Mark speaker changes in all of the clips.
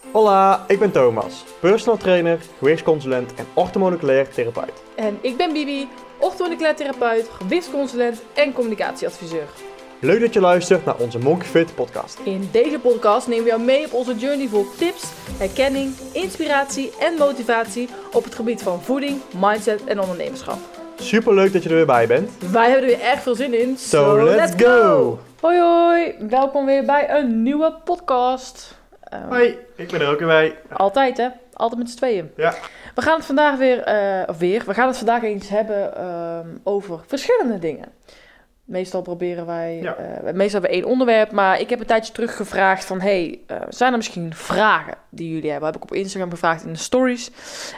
Speaker 1: Hola, ik ben Thomas, personal trainer, gewichtsconsulent en orthomoleculair therapeut.
Speaker 2: En ik ben Bibi, orthomoleculair therapeut, gewichtsconsulent en communicatieadviseur.
Speaker 1: Leuk dat je luistert naar onze Monkey Fit podcast.
Speaker 2: In deze podcast nemen we jou mee op onze journey vol tips, herkenning, inspiratie en motivatie op het gebied van voeding, mindset en ondernemerschap.
Speaker 1: Super leuk dat je er weer bij bent.
Speaker 2: Wij hebben er weer erg veel zin in.
Speaker 1: So, let's go!
Speaker 2: Hoi hoi, welkom weer bij een nieuwe podcast. Uh,
Speaker 1: Hoi, ik ben er ook weer bij.
Speaker 2: Altijd hè, altijd met z'n tweeën.
Speaker 1: Ja.
Speaker 2: We gaan het vandaag weer, uh, of weer, we gaan het vandaag eens hebben uh, over verschillende dingen. Meestal proberen wij,
Speaker 1: Ja.
Speaker 2: uh, meestal hebben we één onderwerp, maar ik heb een tijdje terug gevraagd van, hey, uh, zijn er misschien vragen die jullie hebben? Heb ik op Instagram gevraagd in de stories.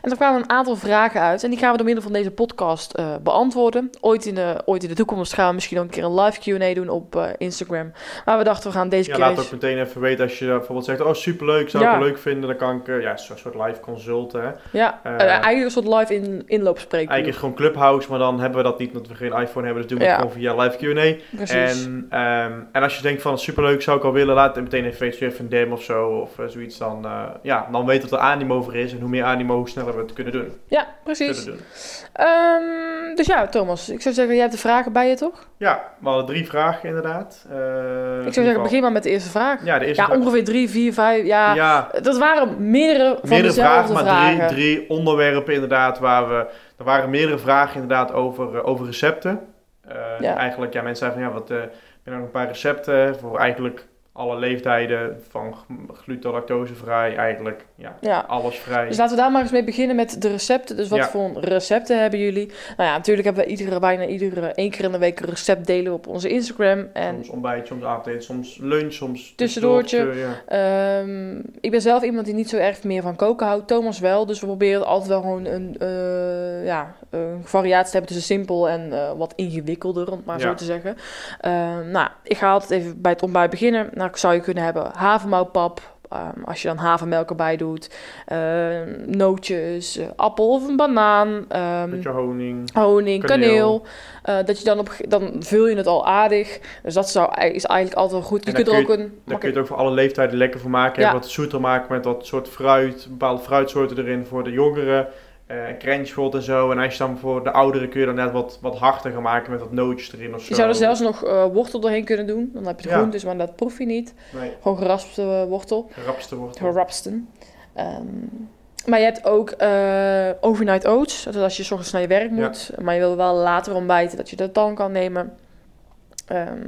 Speaker 2: En er kwamen een aantal vragen uit en die gaan we door middel van deze podcast uh, beantwoorden. Ooit in, de, ooit in de toekomst gaan we misschien ook een keer een live Q&A doen op Instagram. Maar we dachten, we gaan deze
Speaker 1: Ja,
Speaker 2: keer
Speaker 1: laat
Speaker 2: eens-
Speaker 1: ook meteen even weten als je bijvoorbeeld zegt, oh superleuk, zou ik
Speaker 2: Ja.
Speaker 1: wel leuk vinden. Dan kan ik, eh, ja, zo'n soort live consult hè.
Speaker 2: Ja,
Speaker 1: Eh,
Speaker 2: eigenlijk een soort live in, inloopspreekuur.
Speaker 1: Eigenlijk is het gewoon Clubhouse, maar dan hebben we dat niet omdat we geen iPhone hebben. Dus doen we
Speaker 2: Ja.
Speaker 1: het gewoon via live Q&A.
Speaker 2: Precies.
Speaker 1: En, ehm, en als je denkt van superleuk, zou ik al willen, laat het meteen even even een DM of zo of eh, zoiets. Dan, eh, ja, dan weet dat er animo over is. En hoe meer animo, hoe sneller we het kunnen doen.
Speaker 2: Ja, precies.
Speaker 1: Doen.
Speaker 2: Ehm, dus ja, Thomas, ik zou zeggen, jij hebt de vragen bij je toch?
Speaker 1: Ja, we hadden drie vragen inderdaad. Eh,
Speaker 2: ik zou zeggen, begin maar met de eerste vraag.
Speaker 1: Ja, de eerste
Speaker 2: Ja,
Speaker 1: vraag.
Speaker 2: ongeveer drie, vier, vijf, ja.
Speaker 1: Ja,
Speaker 2: Dat waren meerdere van
Speaker 1: meerdere vragen, maar
Speaker 2: vragen.
Speaker 1: Drie, drie onderwerpen inderdaad waar we... Er waren meerdere vragen inderdaad over, over recepten. Eh,
Speaker 2: Ja.
Speaker 1: Eigenlijk, ja, mensen zeiden van ja, wat... eh ik heb nog een paar recepten voor eigenlijk alle leeftijden. Van gluten, lactosevrij, eigenlijk ja,
Speaker 2: Ja.
Speaker 1: alles vrij.
Speaker 2: Dus laten we daar maar eens mee beginnen met de recepten. Dus wat
Speaker 1: Ja.
Speaker 2: voor recepten hebben jullie? Nou ja, natuurlijk hebben we iedere, bijna iedere, één keer in de week een recept delen op onze Instagram. En
Speaker 1: Soms ontbijt, soms avondeten, soms lunch, soms
Speaker 2: Tussendoortje.
Speaker 1: Ja.
Speaker 2: Ehm, ik ben zelf iemand die niet zo erg meer van koken houdt. Thomas wel. Dus we proberen altijd wel gewoon een, eh, ja, een variatie te hebben tussen simpel en eh, wat ingewikkelder, om het maar zo te zeggen. Ehm, nou, ik ga altijd even bij het ontbijt beginnen. Nou, ik zou je kunnen hebben havermoutpap. ehm, als je dan havermelk erbij doet. Ehm, nootjes, eh, appel of een banaan. ehm,
Speaker 1: Beetje honing.
Speaker 2: honing, kaneel.
Speaker 1: Kaneel.
Speaker 2: Eh, dat je dan, op, dan vul je het al aardig. Dus dat zou, is eigenlijk altijd wel goed. Je kunt er ook een...
Speaker 1: Daar kun je het ook voor alle leeftijden lekker voor maken.
Speaker 2: Ja.
Speaker 1: Wat zoeter maken met wat soort fruit, bepaalde fruitsoorten erin voor de jongeren. Crunchgold en zo. En als je dan voor de ouderen kun je dan net wat, wat hartiger maken met wat nootjes erin of zo.
Speaker 2: Je zou er zelfs nog eh, wortel doorheen kunnen doen. Dan heb je de
Speaker 1: Ja.
Speaker 2: groentes, maar dat proef je niet.
Speaker 1: Nee,
Speaker 2: Gewoon geraspte eh, wortel.
Speaker 1: gerapste wordt.
Speaker 2: Gerapsten. Ehm, maar je hebt ook overnight oats. Dat als je 's ochtends naar je werk
Speaker 1: Ja.
Speaker 2: moet. Maar je wil wel later ontbijten, dat je dat dan kan nemen. Ehm,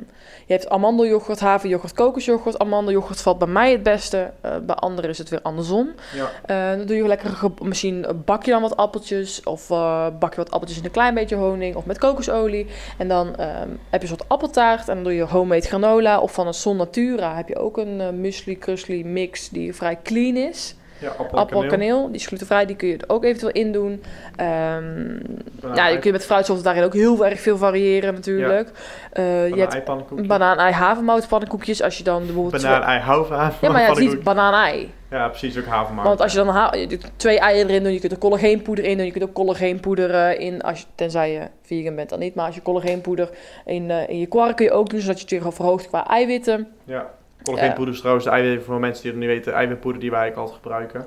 Speaker 2: je hebt amandelyoghurt, haveryoghurt, kokosyoghurt. Amandelyoghurt valt bij mij het beste. eh, bij anderen is het weer andersom.
Speaker 1: Ja,
Speaker 2: Eh, dan doe je lekker, misschien bak je dan wat appeltjes. Of eh, bak je wat appeltjes in een klein beetje honing. Of met kokosolie. En dan ehm, heb je een soort appeltaart. En dan doe je homemade granola. Of van een Son Natura heb je ook een eh, muesli krusli mix die vrij clean is.
Speaker 1: Ja appel,
Speaker 2: Appel,
Speaker 1: kaneel.
Speaker 2: kaneel. die is glutenvrij. Die kun je er ook eventueel in doen. Ehm,
Speaker 1: Banaan-
Speaker 2: ja, je kunt met fruitsoorten daarin ook heel erg veel variëren natuurlijk. Eh, je
Speaker 1: banaan-
Speaker 2: hebt banaan, ei, havermout pannenkoekjes. Als je dan bijvoorbeeld...
Speaker 1: Banaan, ei, aan.
Speaker 2: ja, maar ja, het is niet banaan, ei.
Speaker 1: Ja, precies, ook havermout.
Speaker 2: Want als je dan ha- je doet twee eieren erin doen, je kunt er collageenpoeder in doen, je kunt ook collageenpoeder eh, in, als je, tenzij je vegan bent dan niet, maar als je collageenpoeder in, eh, in je kwark kun je ook doen, zodat je het weer verhoogt qua eiwitten.
Speaker 1: Ja, collageenpoeder is trouwens de eiwit, voor mensen die het niet weten, eiwitpoeder die wij eigenlijk altijd gebruiken.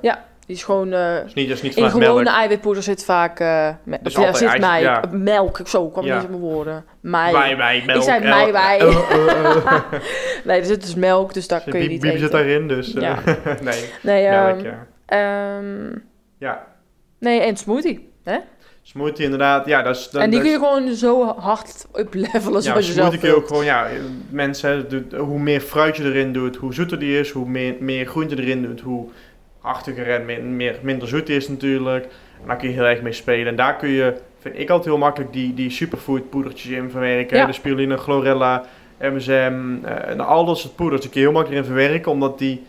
Speaker 2: Die is gewoon, eh,
Speaker 1: Dus niet, dus niet
Speaker 2: in gewone
Speaker 1: melk.
Speaker 2: eiwitpoeder zit vaak, eh me-
Speaker 1: Dus
Speaker 2: ja, zit mij,
Speaker 1: ja.
Speaker 2: melk, zo kwam
Speaker 1: Ja.
Speaker 2: niet in mijn woorden. Mij.
Speaker 1: Wij, wij, melk.
Speaker 2: zei
Speaker 1: el-
Speaker 2: mij, wij.
Speaker 1: Oh, oh, oh.
Speaker 2: nee, er zit dus melk, dus daar
Speaker 1: Dus
Speaker 2: kun je niet
Speaker 1: Bibi zit daarin, dus... eh,
Speaker 2: Ja.
Speaker 1: nee,
Speaker 2: Nee,
Speaker 1: melk,
Speaker 2: ehm,
Speaker 1: ja.
Speaker 2: ehm,
Speaker 1: Ja,
Speaker 2: nee, en smoothie. Hè?
Speaker 1: Smoothie inderdaad, ja, dat is... dan-
Speaker 2: en die
Speaker 1: dat
Speaker 2: kun je gewoon zo hard uplevelen
Speaker 1: Ja,
Speaker 2: zoals je zelf
Speaker 1: kun je ook gewoon, ja, mensen, hoe meer fruit je erin doet, hoe zoeter die is, hoe meer, meer groente erin doet, hoe hartiger en meer, minder zoet die is natuurlijk. En daar kun je heel erg mee spelen. En daar kun je, vind ik altijd heel makkelijk, die, die superfood poedertjes in verwerken.
Speaker 2: Ja.
Speaker 1: De spirulina, chlorella, MSM, eh, en al dat soort poeders, die kun je heel makkelijk in verwerken, omdat die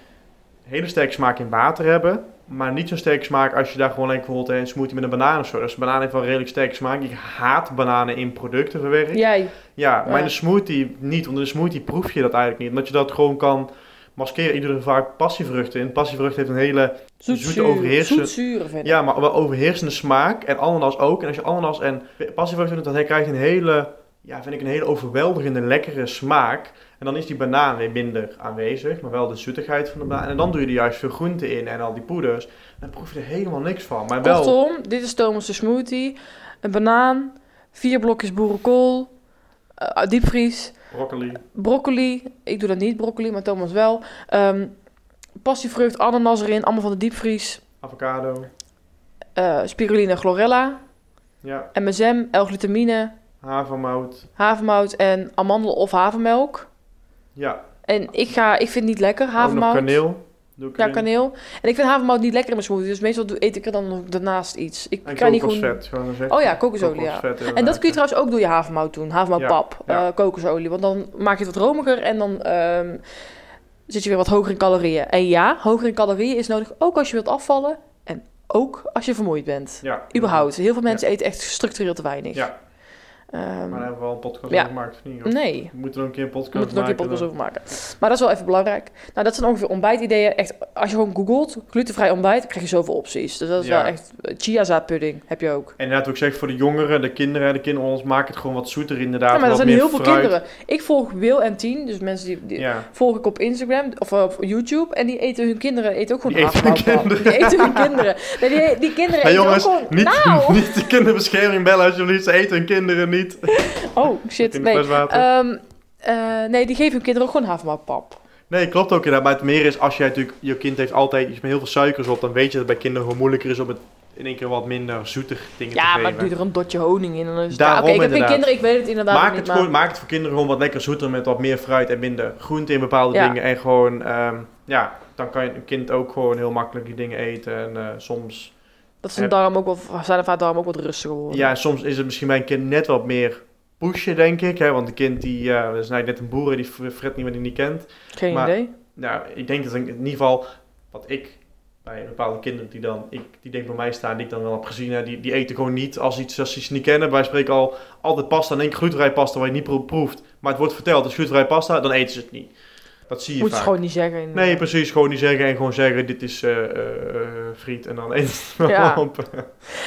Speaker 1: hele sterke smaak in water hebben. Maar niet zo sterke smaak als je daar gewoon lekker bijvoorbeeld een smoothie met een banaan of zo. Dus een banaan heeft wel redelijk sterke smaak. Ik haat bananen in producten verwerken.
Speaker 2: Jij.
Speaker 1: Ja, maar
Speaker 2: Ja.
Speaker 1: in de smoothie niet. Want in de smoothie proef je dat eigenlijk niet. Omdat je dat gewoon kan maskeren. Er vaak passievruchten in. Passievrucht heeft een hele, zoete overheersen.
Speaker 2: Zoetzure vind ik.
Speaker 1: ja, maar wel overheersende smaak. En ananas ook. En als je ananas en passievruchten doet, dan krijg je een hele, ja, vind ik een hele overweldigende, lekkere smaak. En dan is die banaan weer minder aanwezig, maar wel de zoetigheid van de banaan. En dan doe je er juist veel groenten in en al die poeders. Dan proef je er helemaal niks van. Maar wel,
Speaker 2: Kortom, dit is Thomas de smoothie. Een banaan, vier blokjes boerenkool, eh, diepvries,
Speaker 1: broccoli.
Speaker 2: broccoli. Ik doe dat niet, broccoli, maar Thomas wel. Ehm passievrucht, ananas erin, allemaal van de diepvries.
Speaker 1: Avocado.
Speaker 2: eh spirulina chlorella,
Speaker 1: Ja,
Speaker 2: MSM, L-glutamine,
Speaker 1: havermout.
Speaker 2: havermout en amandel of havermelk.
Speaker 1: Ja,
Speaker 2: En ik, ga, ik vind het niet lekker, havermout.
Speaker 1: kaneel. Doe ik
Speaker 2: Ja,
Speaker 1: erin.
Speaker 2: kaneel. En ik vind havermout niet lekker in mijn smoothie, dus meestal eet ik er dan nog daarnaast iets. Ik
Speaker 1: En
Speaker 2: kan niet gewoon...
Speaker 1: Gewoon
Speaker 2: Oh ja, kokosolie, ja. En dat kun je trouwens ook door je havermout doen. Havermoutpap,
Speaker 1: Ja, ja.
Speaker 2: eh, kokosolie. Want dan maak je het wat romiger en dan ehm, zit je weer wat hoger in calorieën. En ja, hoger in calorieën is nodig ook als je wilt afvallen en ook als je vermoeid bent.
Speaker 1: Ja.
Speaker 2: Überhaupt. Heel veel mensen eten echt structureel te weinig.
Speaker 1: Ja,
Speaker 2: Ehm,
Speaker 1: maar daar hebben we al een podcast
Speaker 2: Ja.
Speaker 1: over gemaakt. Of niet? Of
Speaker 2: nee.
Speaker 1: We moeten er ook een keer een podcast
Speaker 2: We moeten er een keer podcast over maken. Maar dat is wel even belangrijk. Nou, dat zijn ongeveer ontbijtideeën. Echt, als je gewoon googelt, glutenvrij ontbijt, krijg je zoveel opties. Dus dat is
Speaker 1: Ja.
Speaker 2: wel echt... Chiazaadpudding heb je ook.
Speaker 1: En inderdaad, ik zeg, voor de jongeren, de kinderen, de kinderen ons, maak het gewoon wat zoeter inderdaad.
Speaker 2: Ja, maar er zijn heel veel kinderen. Ik volg Wil en Tien, dus mensen die, die
Speaker 1: Ja,
Speaker 2: volg ik op Instagram of op YouTube. En die eten hun kinderen eten ook gewoon
Speaker 1: Die eten hun
Speaker 2: havermoutpap.
Speaker 1: kinderen.
Speaker 2: Die eten hun kinderen. Nee, die, die kinderen
Speaker 1: Hey,
Speaker 2: eten
Speaker 1: jongens,
Speaker 2: ook gewoon...
Speaker 1: niet,
Speaker 2: Nou!
Speaker 1: niet de kinderbescherming bellen alsjeblieft. Ze eten hun kinderen niet.
Speaker 2: Oh, shit. Nee. Ehm, eh, nee, die geven hun kinderen ook gewoon havermoutpap.
Speaker 1: Nee, klopt ook inderdaad. Maar het meer is, als jij natuurlijk, je kind heeft altijd iets met heel veel suikers op, dan weet je dat het bij kinderen gewoon moeilijker is om het in één keer wat minder zoetig dingen te
Speaker 2: Ja,
Speaker 1: geven.
Speaker 2: maar doe er een dotje honing in. Dan is.
Speaker 1: Daarom
Speaker 2: Oké, ik heb geen kinderen, ik weet het inderdaad
Speaker 1: Maak
Speaker 2: niet.
Speaker 1: het,
Speaker 2: maar-
Speaker 1: gewoon, maak het voor kinderen gewoon wat lekker zoeter met wat meer fruit en minder groente in bepaalde
Speaker 2: Ja.
Speaker 1: dingen. En gewoon, ehm, ja, dan kan je een kind ook gewoon heel makkelijk die dingen eten. En eh, soms,
Speaker 2: Dat zijn, ook wel, zijn vaak ook wat rustiger geworden.
Speaker 1: ja, soms is het misschien bij een kind net wat meer pushen, denk ik. Hè? Want een kind die, dat is eigenlijk net een boer, die fret niet wat hij niet kent.
Speaker 2: Geen
Speaker 1: maar-
Speaker 2: idee.
Speaker 1: Nou, ik denk dat in ieder geval, wat ik bij bepaalde kinderen die dan, ik, die denk bij mij staan, die ik dan wel heb gezien, hè, die, die eten gewoon niet als iets als ze iets niet kennen. Wij spreken al altijd pasta, en één glutenvrij pasta waar je niet pro- proeft. Maar het wordt verteld, is glutenvrij pasta, dan eten ze het niet. Dat zie je
Speaker 2: Moet
Speaker 1: vaak.
Speaker 2: gewoon niet zeggen. inderdaad.
Speaker 1: Nee, precies. Gewoon niet zeggen en gewoon zeggen, dit is eh, eh, eh, friet. En dan het
Speaker 2: Ja.
Speaker 1: op.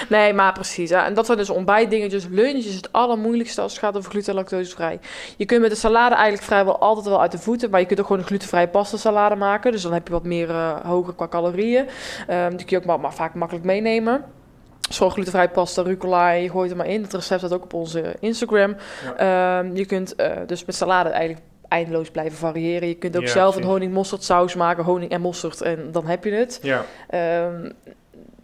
Speaker 2: Nee, maar precies. En dat zijn dus ontbijtdingetjes. Lunch is het allermoeilijkste als het gaat over gluten- en lactosevrij. Je kunt met de salade eigenlijk vrijwel altijd wel uit de voeten. Maar je kunt ook gewoon een glutenvrije pasta salade maken. Dus dan heb je wat meer eh, hoger qua calorieën. Ehm, die kun je ook maar, maar vaak makkelijk meenemen. Zo glutenvrije pasta, rucola, je gooit er maar in. Het recept staat ook op onze Instagram. Ehm, je kunt eh, dus met salade eigenlijk eindeloos blijven variëren. Je kunt ook
Speaker 1: Ja,
Speaker 2: zelf een
Speaker 1: precies.
Speaker 2: honing mosterd saus maken. Honing en mosterd en dan heb je het.
Speaker 1: Ja,
Speaker 2: Ehm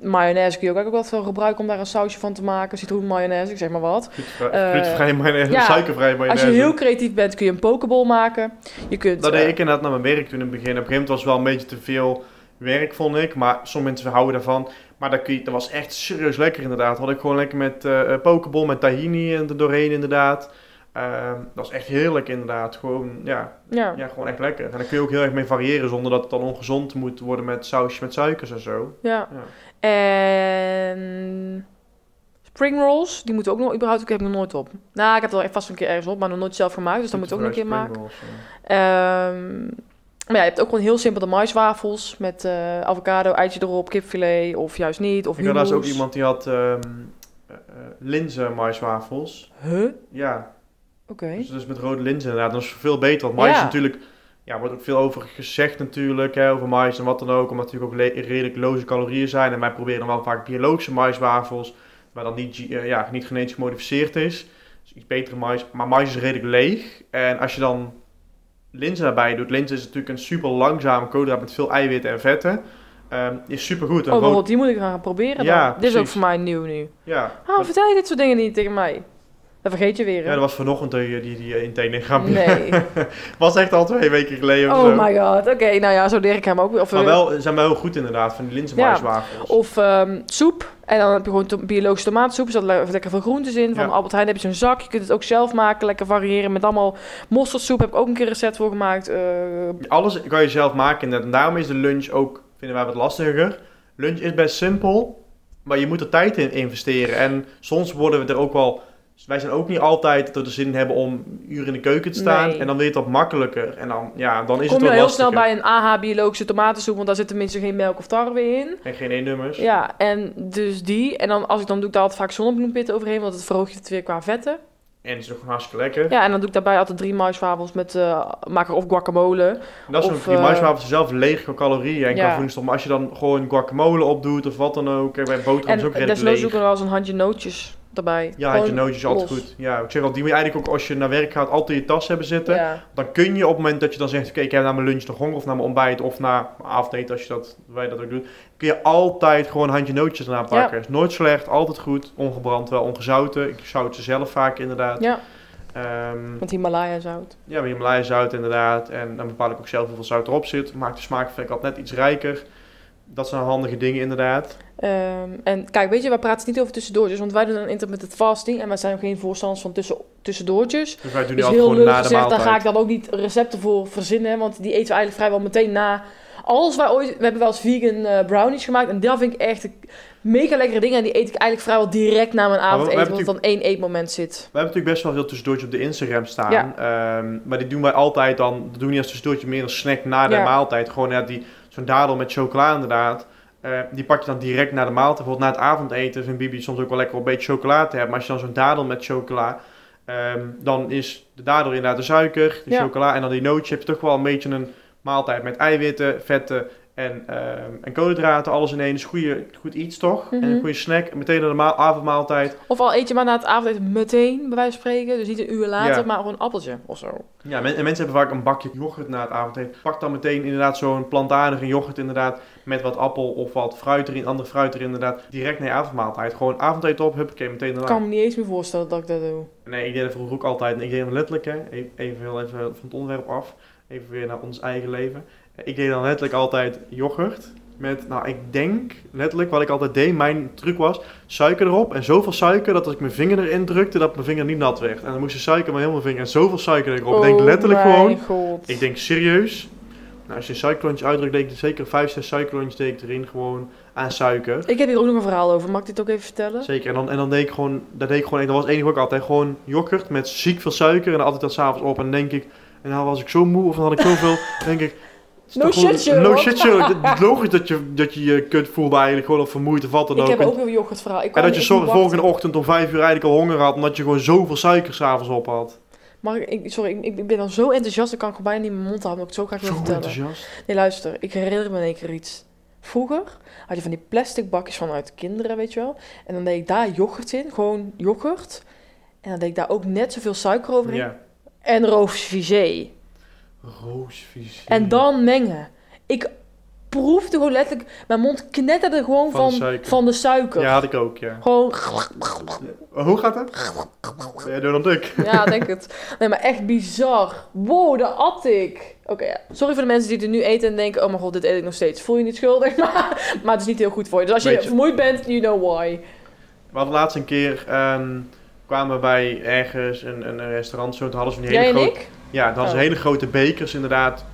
Speaker 2: mayonaise kun je ook wat veel gebruiken om daar een sausje van te maken. Citroen mayonaise, ik zeg maar wat.
Speaker 1: glutenvrij,
Speaker 2: Eh,
Speaker 1: mayonaise,
Speaker 2: ja.
Speaker 1: suikervrij
Speaker 2: Als
Speaker 1: mayonaise.
Speaker 2: je heel creatief bent, kun je een pokeball maken. Je kunt...
Speaker 1: Dat
Speaker 2: eh,
Speaker 1: deed ik inderdaad naar mijn werk toen in het begin. Op een gegeven moment was het wel een beetje te veel werk, vond ik. Maar sommige mensen houden daarvan. Maar dat, kun je, dat was echt serieus lekker inderdaad. Had ik gewoon lekker met eh eh, pokeball, met tahini er doorheen inderdaad. Ehm, dat was echt heerlijk inderdaad. Gewoon, ja,
Speaker 2: ja.
Speaker 1: ja, gewoon echt lekker. En daar kun je ook heel erg mee variëren zonder dat het dan ongezond moet worden met sausjes met suikers en zo.
Speaker 2: Ja.
Speaker 1: Ja.
Speaker 2: En spring rolls, die moeten ook nog überhaupt, ik heb nog nooit op. Nou, ik heb het wel vast een keer ergens op, maar nog nooit zelf gemaakt, dus dat moet ik ook nog een keer maken. Ehm, maar ja, je hebt ook gewoon heel simpel de maiswafels met eh, avocado, eitje erop, kipfilet of juist niet, of
Speaker 1: Ik had laatst ook iemand die had ehm eh, eh, linzen maiswafels.
Speaker 2: Huh?
Speaker 1: Ja,
Speaker 2: Oké.
Speaker 1: Dus, dus met rode linzen inderdaad, dat is veel beter. Want mais
Speaker 2: Ja.
Speaker 1: is natuurlijk, ja, wordt ook veel over gezegd natuurlijk, hè, over mais en wat dan ook. Omdat het natuurlijk ook redelijk loze calorieën zijn. En wij proberen dan wel vaak biologische maiswafels, maar dan niet, eh, ja, niet genetisch gemodificeerd is. Dus iets betere mais. Maar mais is redelijk leeg. En als je dan linzen daarbij doet, linzen is natuurlijk een super langzame koolhydraat met veel eiwitten en vetten. Ehm, is super goed.
Speaker 2: Oh, bijvoorbeeld, die moet ik gaan proberen
Speaker 1: Ja,
Speaker 2: dan. Dit is ook voor mij nieuw nu.
Speaker 1: ja,
Speaker 2: Waarom vertel je dit soort dingen niet tegen mij? Dat vergeet je weer,
Speaker 1: ja, dat was vanochtend die, die, die intake grapje.
Speaker 2: Nee.
Speaker 1: was echt al twee weken geleden of
Speaker 2: Oh
Speaker 1: zo.
Speaker 2: my god. Oké, nou ja, zo leer ik hem ook weer. Of,
Speaker 1: Maar
Speaker 2: eh,
Speaker 1: wel, zijn wel heel goed inderdaad, van die
Speaker 2: Ja.
Speaker 1: linzenmaiswafels.
Speaker 2: Of ehm, soep. En dan heb je gewoon to- biologische tomatensoep. Er zitten le- lekker veel groentes in. Van
Speaker 1: Ja.
Speaker 2: Albert Heijn heb je zo'n zak. Je kunt het ook zelf maken. Lekker variëren met allemaal mosterdsoep. Heb ik ook een keer een recept voor gemaakt. Eh,
Speaker 1: Alles kan je zelf maken. En daarom is de lunch ook, vinden wij wat lastiger. Lunch is best simpel, maar je moet er tijd in investeren. En soms worden we er ook wel... Wij zijn ook niet altijd dat we er zin in hebben om uren in de keuken te staan.
Speaker 2: Nee.
Speaker 1: En dan wil je het wat makkelijker. En dan, ja, dan is
Speaker 2: kom
Speaker 1: het wel
Speaker 2: heel
Speaker 1: lastiger.
Speaker 2: snel bij een AH biologische tomatensoep. Want daar zit tenminste geen melk of tarwe in.
Speaker 1: En geen E-nummers.
Speaker 2: Ja, en dus die. En dan als ik dan doe ik daar altijd vaak zonnebloempitten overheen. Want het verhoogt het weer qua vetten.
Speaker 1: En het is ook gewoon hartstikke lekker.
Speaker 2: Ja, en dan doe ik daarbij altijd drie maiswafels met, eh maak er of guacamole.
Speaker 1: En dat is
Speaker 2: Of,
Speaker 1: die
Speaker 2: eh,
Speaker 1: maiswafels zijn zelf leeg qua calorieën en
Speaker 2: Ja.
Speaker 1: qua voedingsstof. Maar als je dan gewoon guacamole opdoet of wat dan ook. Kijk, bij boterham
Speaker 2: En
Speaker 1: is ook redelijk
Speaker 2: desnoods
Speaker 1: leeg.
Speaker 2: doe ik er wel eens een handje nootjes erbij.
Speaker 1: Ja,
Speaker 2: Gewoon
Speaker 1: nootjes altijd
Speaker 2: los.
Speaker 1: goed. Ja, ik zeg al, die moet je eigenlijk ook als je naar werk gaat altijd in je tas hebben zitten.
Speaker 2: Ja.
Speaker 1: Dan kun je op het moment dat je dan zegt, oké, ik heb na mijn lunch nog honger of na mijn ontbijt of na mijn avondeten, als je dat, wij dat ook doet, kun je altijd gewoon handje nootjes erna pakken. Is nooit slecht, altijd goed, ongebrand wel, ongezouten. Ik zout ze zelf vaak inderdaad.
Speaker 2: ja,
Speaker 1: Ehm,
Speaker 2: met Himalaya zout.
Speaker 1: ja, met Himalaya zout inderdaad. En dan bepaal ik ook zelf hoeveel zout erop zit. Maakt de smaak vind ik altijd net iets rijker. Dat zijn handige dingen inderdaad.
Speaker 2: Ehm, en kijk, weet je, wij praten niet over tussendoortjes, want wij doen een intermittent fasting en wij zijn geen voorstanders van tussen, tussendoortjes.
Speaker 1: Dus wij doen die
Speaker 2: Dus heel
Speaker 1: gewoon
Speaker 2: leuk gezegd, daar ga ik dan ook niet recepten voor verzinnen, want die eten we eigenlijk vrijwel meteen na. Als wij ooit, we hebben wel eens vegan eh, brownies gemaakt en dat vind ik echt mega lekkere dingen en die eet ik eigenlijk vrijwel direct na mijn avondeten, het dan één eetmoment zit.
Speaker 1: We hebben natuurlijk best wel veel tussendoortjes op de Instagram staan.
Speaker 2: Ja.
Speaker 1: Ehm, maar die doen wij altijd dan, dat doen we niet als tussendoortje, meer een snack na de
Speaker 2: Ja.
Speaker 1: maaltijd. Gewoon ja, die, zo'n dadel met chocola inderdaad. Eh, die pak je dan direct na de maaltijd. Bijvoorbeeld na het avondeten vindt Bibi soms ook wel lekker om een beetje chocola te hebben. Maar als je dan zo'n dadel met chocola, ehm, dan is de dadel inderdaad de suiker, de
Speaker 2: Ja.
Speaker 1: chocola en dan die nootje. Heb je toch wel een beetje een maaltijd met eiwitten, vetten en, ehm, en koolhydraten. Alles in één. Goede, goed iets toch? En
Speaker 2: Mhm.
Speaker 1: een goede snack. Meteen naar de ma- avondmaaltijd.
Speaker 2: Of al eet je maar na het avondeten meteen, bij wijze van spreken, dus niet een uur later,
Speaker 1: Ja.
Speaker 2: maar gewoon een appeltje of zo.
Speaker 1: Ja, men- en mensen hebben vaak een bakje yoghurt na het avondeten. Pak dan meteen inderdaad zo'n plantaardige yoghurt inderdaad. Met wat appel of wat fruit erin, andere fruit erin inderdaad. Direct naar je avondmaaltijd. Gewoon avondeten op, huppakee, meteen
Speaker 2: Ik
Speaker 1: daarna.
Speaker 2: kan me niet eens meer voorstellen dat ik dat doe.
Speaker 1: Nee, ik deed dat vroeger ook altijd. Ik deed hem letterlijk, hè. Even, even, heel even van het onderwerp af. Even weer naar ons eigen leven. Ik deed dan letterlijk altijd yoghurt. Met, nou, ik denk letterlijk wat ik altijd deed. Mijn truc was suiker erop. En zoveel suiker dat als ik mijn vinger erin drukte, dat mijn vinger niet nat werd. En dan moest de suiker maar helemaal vinger. En zoveel suiker erop. ik denk letterlijk
Speaker 2: Oh mijn
Speaker 1: gewoon.
Speaker 2: God.
Speaker 1: Ik denk serieus. Nou, als je een suikerklontje uitdrukt, denk ik zeker 5, 6 suikerklontjes deed ik erin gewoon aan suiker.
Speaker 2: Ik heb hier ook nog een verhaal over. Mag ik dit ook even vertellen?
Speaker 1: Zeker. En dan, en dan deed ik gewoon, dat deed ik gewoon, dat was het enige wat ik altijd, gewoon yoghurt met ziek veel suiker. En dan altijd dat s'avonds op. En dan denk ik, en dan was ik zo moe of dan had ik zoveel, denk ik...
Speaker 2: No shit.
Speaker 1: No is logisch dat je, dat je je kut voelde eigenlijk gewoon of vermoeid of wat dan
Speaker 2: Ik
Speaker 1: ook.
Speaker 2: heb
Speaker 1: En-
Speaker 2: ook een yoghurtverhaal. Ik
Speaker 1: en dat je
Speaker 2: wachten.
Speaker 1: volgende ochtend om 5 uur eigenlijk al honger had, omdat je gewoon zoveel suiker s'avonds op had.
Speaker 2: Mag ik, ik- sorry, ik, ik ben dan zo enthousiast, ik kan ik gewoon bijna niet in mijn mond houden, omdat ik het zo graag wil vertellen.
Speaker 1: enthousiast.
Speaker 2: Nee, luister, ik herinner me in één keer iets. Vroeger had je van die plastic bakjes vanuit kinderen, weet je wel. En dan deed ik daar yoghurt in, gewoon yoghurt. En dan deed ik daar ook net zoveel suiker overheen.
Speaker 1: Ja.
Speaker 2: En roosvisé.
Speaker 1: Roosvisie.
Speaker 2: En dan mengen. Ik proefde gewoon letterlijk, mijn mond knetterde gewoon
Speaker 1: Van
Speaker 2: van,
Speaker 1: de
Speaker 2: van,
Speaker 1: suiker.
Speaker 2: de suiker.
Speaker 1: Ja, had ik ook, ja.
Speaker 2: Gewoon,
Speaker 1: Hoe gaat het? Ja, doe dan ik.
Speaker 2: ja, denk het. Nee, maar echt bizar. Wow, dat at ik. Oké, ja. Sorry voor de mensen die het nu eten en denken, oh mijn god, dit eet ik nog steeds. Voel je niet schuldig, maar, maar het is niet heel goed voor je. Dus als je vermoeid bent, you know why.
Speaker 1: We hadden laatst een keer, ehm, kwamen we bij ergens een, een, een restaurant, zo, toen hadden ze een hele
Speaker 2: Jij en
Speaker 1: grote... Ja, hadden ze
Speaker 2: Oh.
Speaker 1: hele grote bekers inderdaad.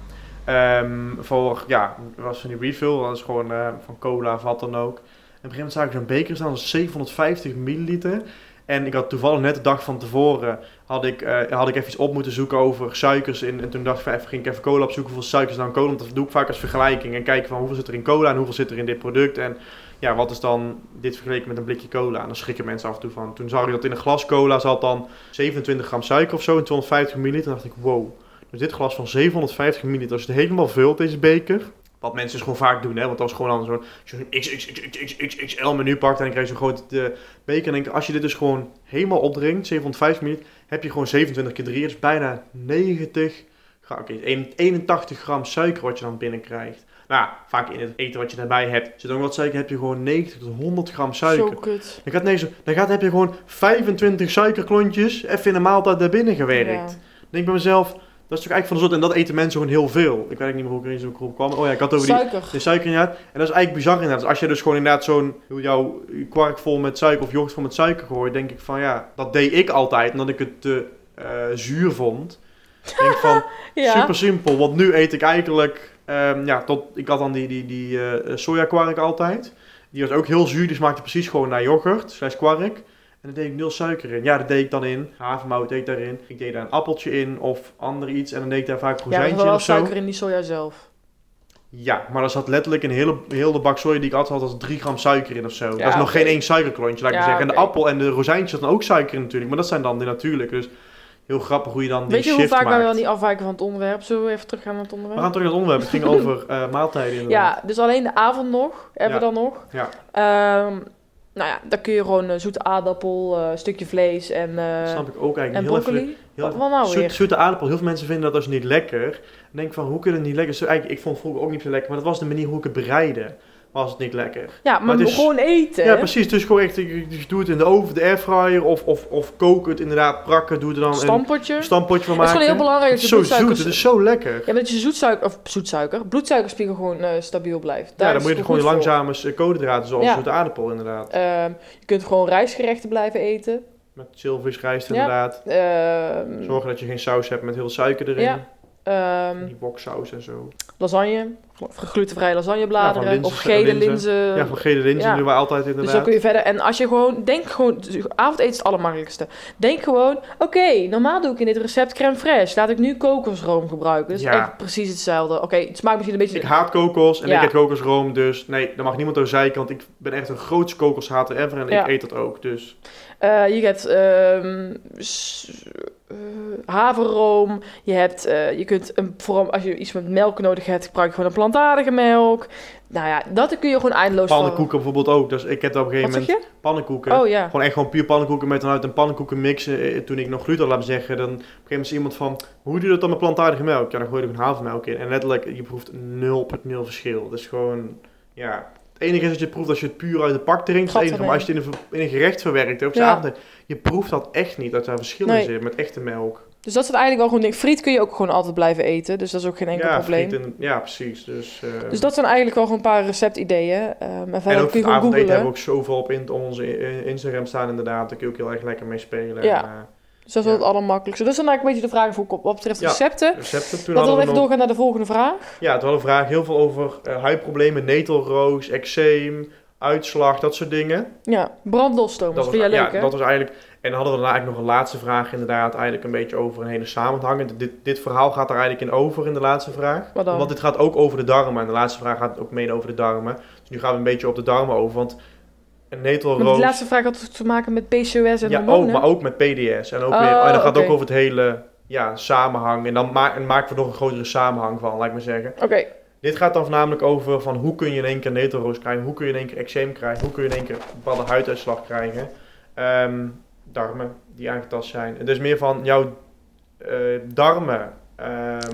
Speaker 1: ehm, voor, ja, dat was van die refill, dat is gewoon eh, van cola of wat dan ook. En op een gegeven moment zag ik zo'n beker staan, dat was 750 milliliter. En ik had toevallig net de dag van tevoren, had ik, eh, had ik even iets op moeten zoeken over suikers. In, en toen dacht ik, even, ging ik even cola opzoeken, hoeveel suikers dan cola. Want dat doe ik vaak als vergelijking. En kijken van hoeveel zit er in cola en hoeveel zit er in dit product. En ja, wat is dan dit vergeleken met een blikje cola? En dan schrikken mensen af en toe van. Toen zag ik dat in een glas cola zat dan 27 gram suiker of zo en 250 milliliter. En dacht ik, wow. Dus dit glas van 750 milliliter, als het helemaal vult, deze beker. Wat mensen dus gewoon vaak doen, hè. Want dat is gewoon dan zo'n XXXXXXL menu pakt. En dan krijg je zo'n grote eh, beker. En denk als je dit dus gewoon helemaal opdrinkt, 750 milliliter, heb je gewoon 27 keer 3. Dat is bijna 90 gram. Oké, 81 gram suiker wat je dan binnenkrijgt. Nou, ja, vaak in het eten wat je daarbij hebt, zit ook wat suiker. Heb je gewoon 90 tot 100 gram suiker.
Speaker 2: Zo kut.
Speaker 1: Dan, gaat, nee, zo, dan gaat, heb je gewoon 25 suikerklontjes even in een maaltijd daar binnen gewerkt.
Speaker 2: Ja.
Speaker 1: Ik denk bij mezelf, dat is toch eigenlijk van de soort, en dat eten mensen gewoon heel veel. Ik weet niet meer hoe ik er eens op kwam. Oh ja, ik had over die,
Speaker 2: Suiker.
Speaker 1: de suiker inderdaad. En dat is eigenlijk bizar inderdaad. Dus als je dus gewoon inderdaad zo'n, jouw kwark vol met suiker of yoghurt vol met suiker gooit, denk ik van ja, dat deed ik altijd. Omdat ik het te eh, zuur vond. Denk van,
Speaker 2: Ja.
Speaker 1: super simpel. Want nu eet ik eigenlijk, ehm, ja, tot, ik had dan die, die, die eh sojakwark altijd. Die was ook heel zuur, die smaakte precies gewoon naar yoghurt, slash kwark. En daar deed ik nul suiker in. Ja, dat deed ik dan in. Havermout deed ik daarin. Ik deed daar een appeltje in of ander iets. En dan deed ik daar vaak
Speaker 2: Ja,
Speaker 1: rozijntje
Speaker 2: zit
Speaker 1: in
Speaker 2: wel
Speaker 1: of zo.
Speaker 2: suiker in die soja zelf.
Speaker 1: Ja, maar er zat letterlijk een hele, hele bak soja die ik altijd had als 3 gram suiker in of zo. dat is nog geen één suikerklontje, laat ik
Speaker 2: Ja,
Speaker 1: maar zeggen. En de appel en de rozijntjes hadden ook suiker in natuurlijk, maar dat zijn dan de natuurlijke. Dus heel grappig hoe je dan die
Speaker 2: Weet je hoe vaak wij
Speaker 1: maakt.
Speaker 2: wel niet afwijken van het onderwerp? Zullen we even teruggaan naar het onderwerp?
Speaker 1: We gaan terug naar het onderwerp. Het ging over eh, maaltijden inderdaad.
Speaker 2: Ja, dus alleen de avond nog, hebben we dan nog.
Speaker 1: Ja.
Speaker 2: Ehm, nou ja, dan kun je gewoon een zoete aardappel, eh, stukje vlees en, eh,
Speaker 1: Dat snap ik ook
Speaker 2: en
Speaker 1: eigenlijk. Heel even,
Speaker 2: broccoli.
Speaker 1: heel
Speaker 2: Wat, wat nou
Speaker 1: Zoet-
Speaker 2: weer?
Speaker 1: zoete aardappel. Heel veel mensen vinden dat dus niet lekker. Dan denk ik van, hoe kun je het niet lekker? Zo, eigenlijk, ik vond het vroeger ook niet zo lekker, maar dat was de manier hoe ik het bereidde. Was het niet lekker.
Speaker 2: Ja, maar,
Speaker 1: maar het is-
Speaker 2: gewoon eten.
Speaker 1: Ja, precies. Dus gewoon echt, je je doet het in de oven, de airfryer, of, of, of kook het inderdaad, prakken, doe er dan
Speaker 2: Stampotje.
Speaker 1: een stampotje van
Speaker 2: Het is
Speaker 1: maken.
Speaker 2: gewoon heel belangrijk
Speaker 1: Het
Speaker 2: dat
Speaker 1: is
Speaker 2: je
Speaker 1: zo zoet, het is zo lekker.
Speaker 2: Ja, maar dat je zoetsuiker, of zoetsuiker, bloedsuikerspiegel gewoon eh, stabiel blijft. Daar
Speaker 1: ja, dan moet je
Speaker 2: het
Speaker 1: gewoon langzame eh, koolhydraten, zoals
Speaker 2: Ja.
Speaker 1: zoete aardappel inderdaad.
Speaker 2: Ehm, je kunt gewoon rijstgerechten blijven eten.
Speaker 1: Met zilvervis, rijst
Speaker 2: Ja.
Speaker 1: inderdaad.
Speaker 2: Ehm,
Speaker 1: Zorgen dat je geen saus hebt met heel veel suiker erin.
Speaker 2: Ja. ehm,
Speaker 1: Die woksaus en zo.
Speaker 2: lasagne, glutenvrije lasagnebladeren
Speaker 1: Ja, van linzen-
Speaker 2: of gele
Speaker 1: linzen.
Speaker 2: linzen.
Speaker 1: ja, van gele linzen
Speaker 2: ja.
Speaker 1: doen we altijd
Speaker 2: Dus
Speaker 1: inderdaad.
Speaker 2: dan kun je verder. En als je gewoon, denk gewoon, avondeten is het allermakkelijkste. Denk gewoon, oké, normaal doe ik in dit recept crème fraîche. Laat ik nu kokosroom gebruiken. Dus
Speaker 1: Ja.
Speaker 2: echt precies hetzelfde. Oké, het smaakt misschien een beetje...
Speaker 1: Ik haat kokos en ik eet kokosroom, dus nee, daar mag niemand over zeiken, want ik ben echt een grootste kokoshater ever en ik eet dat ook. Dus
Speaker 2: Eh, je hebt eh, haverroom. Je, hebt, eh, je kunt, een, vooral als je iets met melk nodig hebt, gebruik je gewoon een plantaardige melk. Nou ja, dat kun je gewoon eindeloos van-
Speaker 1: pannenkoeken bijvoorbeeld ook. Dus ik heb op een gegeven
Speaker 2: Wat
Speaker 1: moment pannenkoeken.
Speaker 2: Oh ja.
Speaker 1: Gewoon echt gewoon puur pannenkoeken met dan uit een pannenkoekenmix. eh, toen ik nog gluten laten zeggen, dan op een gegeven moment is iemand van, hoe doe je dat dan met plantaardige melk? Ja, dan gooi je er gewoon havermelk in. En letterlijk, je proeft 0,0 verschil. Dus gewoon, ja... Het enige is dat je proeft als je het puur uit de pak drinkt. Het enige, maar als je het in een, in een gerecht verwerkt,
Speaker 2: Ja.
Speaker 1: ja. avond, je proeft dat echt niet, dat daar verschil in
Speaker 2: Nee.
Speaker 1: zit met echte melk.
Speaker 2: Dus dat zijn eigenlijk wel gewoon dingen. Friet kun je ook gewoon altijd blijven eten. Dus dat is ook geen enkel
Speaker 1: ja,
Speaker 2: probleem.
Speaker 1: en- ja, precies. Dus, eh,
Speaker 2: Dus dat zijn eigenlijk wel gewoon een paar receptideeën. Ehm en
Speaker 1: en
Speaker 2: verder
Speaker 1: ook
Speaker 2: kun je gewoon
Speaker 1: het
Speaker 2: googlen.
Speaker 1: hebben we ook zoveel op in, op onze Instagram staan inderdaad. Daar kun je ook heel erg lekker mee spelen.
Speaker 2: Ja.
Speaker 1: En, eh,
Speaker 2: Dus dat is
Speaker 1: Ja.
Speaker 2: het allermakkelijkste. Dat zijn eigenlijk een beetje de vragen voor wat betreft
Speaker 1: Ja.
Speaker 2: recepten.
Speaker 1: recepten. Toen
Speaker 2: Laten we dan even doorgaan naar de volgende vraag.
Speaker 1: ja, toen hadden we vragen heel veel over eh, huidproblemen, netelroos, eczeem, uitslag, dat soort dingen.
Speaker 2: Ja, brandlosstoom. Dat,
Speaker 1: was,
Speaker 2: vind jij
Speaker 1: ja,
Speaker 2: leuk, hè?
Speaker 1: dat was eigenlijk. En dan hadden we daarna eigenlijk nog een laatste vraag, inderdaad, eigenlijk een beetje over een hele samenhang. En Dit, dit verhaal gaat daar eigenlijk in over in de laatste vraag.
Speaker 2: Wat dan?
Speaker 1: Want dit gaat ook over de darmen. En de laatste vraag gaat ook mede over de darmen. Dus nu gaan we een beetje op de darmen over. Want een netelroos.
Speaker 2: die laatste vraag had te maken met PCOS en
Speaker 1: ja,
Speaker 2: hormonen.
Speaker 1: ook, maar ook met PDS. En, ook
Speaker 2: Oh,
Speaker 1: weer, en dat gaat
Speaker 2: oké.
Speaker 1: ook over het hele ja, samenhang. En dan ma en maken we nog een grotere samenhang van, laat ik maar zeggen.
Speaker 2: Oké,
Speaker 1: Dit gaat dan voornamelijk over van hoe kun je in één keer netelroos krijgen, hoe kun je in één keer eczeem krijgen, hoe kun je in één keer een bepaalde huiduitslag krijgen. Ehm, darmen die aangetast zijn. Het is meer van jouw eh, darmen.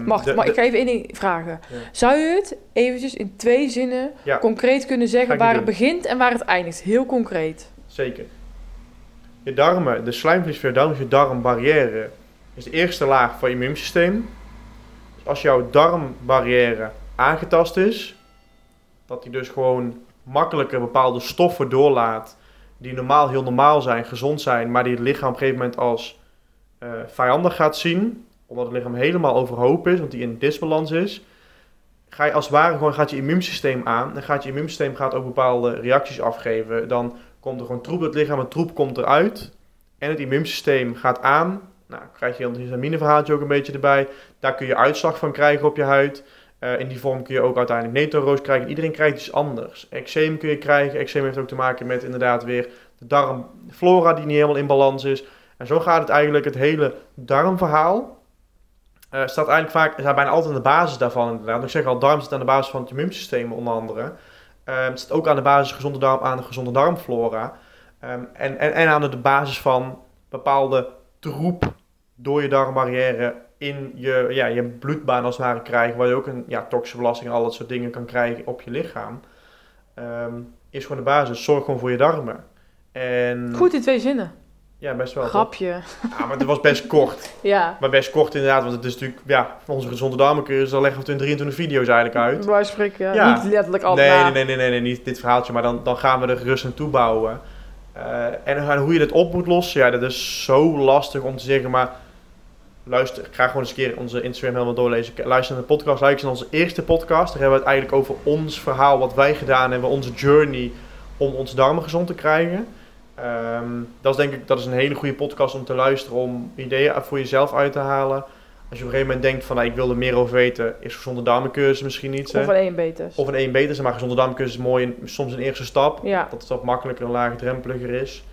Speaker 2: Mag,
Speaker 1: de-
Speaker 2: maar
Speaker 1: de-
Speaker 2: ik ga even één ding vragen.
Speaker 1: Ja.
Speaker 2: Zou je het eventjes in twee zinnen
Speaker 1: Ja.
Speaker 2: concreet kunnen zeggen waar het
Speaker 1: doen.
Speaker 2: begint en waar het eindigt? Heel concreet.
Speaker 1: Zeker. Je darmen, de slijmvlies van je darm, je darmbarrière, is de eerste laag van je immuunsysteem. Dus als jouw darmbarrière aangetast is, dat die dus gewoon makkelijker bepaalde stoffen doorlaat, die normaal heel normaal zijn, gezond zijn, maar die het lichaam op een gegeven moment als eh, vijandig gaat zien, omdat het lichaam helemaal overhoop is, want die in disbalans is, ga je als het ware gewoon gaat je immuunsysteem aan en gaat je immuunsysteem gaat ook bepaalde reacties afgeven. Dan komt er gewoon troep het lichaam, het troep komt eruit en het immuunsysteem gaat aan. Nou, krijg je dan het histamineverhaaltje ook een beetje erbij. Daar kun je uitslag van krijgen op je huid. Eh, in die vorm kun je ook uiteindelijk netelroos krijgen. Iedereen krijgt iets anders. Eczeem kun je krijgen. Eczeem heeft ook te maken met inderdaad weer de darmflora die niet helemaal in balans is. En zo gaat het eigenlijk het hele darmverhaal. eh, staat eigenlijk vaak, staat bijna altijd aan de basis daarvan inderdaad. Ik zeg al, darm zit aan de basis van het immuunsysteem onder andere. Eh, het zit ook aan de basis gezonde darm, aan de gezonde darmflora. Ehm, en, en, en aan de basis van bepaalde troep door je darmbarrière in je, ja, je bloedbaan als het ware krijgen. Waar je ook een ja, toxische belasting en al dat soort dingen kan krijgen op je lichaam. Ehm, is gewoon de basis. Zorg gewoon voor je darmen. En,
Speaker 2: Goed in twee zinnen.
Speaker 1: Ja, best wel. toch?
Speaker 2: Grapje.
Speaker 1: Ja, maar het was best kort.
Speaker 2: Ja.
Speaker 1: Maar best kort inderdaad, want het is natuurlijk, ja, onze gezonde darmenkeuze, dan leggen we het in 23 video's eigenlijk uit.
Speaker 2: Wij spreken ja.
Speaker 1: Ja.
Speaker 2: niet letterlijk al
Speaker 1: Nee, nee, nee, nee, nee, nee, niet dit verhaaltje, maar dan, dan gaan we er gerust naartoe bouwen. Eh, en en hoe je dit op moet lossen, ja, dat is zo lastig om te zeggen, maar luister, ik ga gewoon eens een keer onze Instagram helemaal doorlezen. Luister naar de podcast, luister naar onze eerste podcast. Daar hebben we het eigenlijk over ons verhaal, wat wij gedaan hebben, onze journey om ons darmen gezond te krijgen. Ehm, dat is denk ik dat is een hele goede podcast om te luisteren, om ideeën voor jezelf uit te halen. Als je op een gegeven moment denkt van nou, ik wil er meer over weten, is gezonde darmencursus misschien niet.
Speaker 2: Of een één beter.
Speaker 1: Of een één beter, maar gezonde darmencursus is mooi, en soms een eerste stap.
Speaker 2: Ja.
Speaker 1: Dat het wat makkelijker en laagdrempeliger is.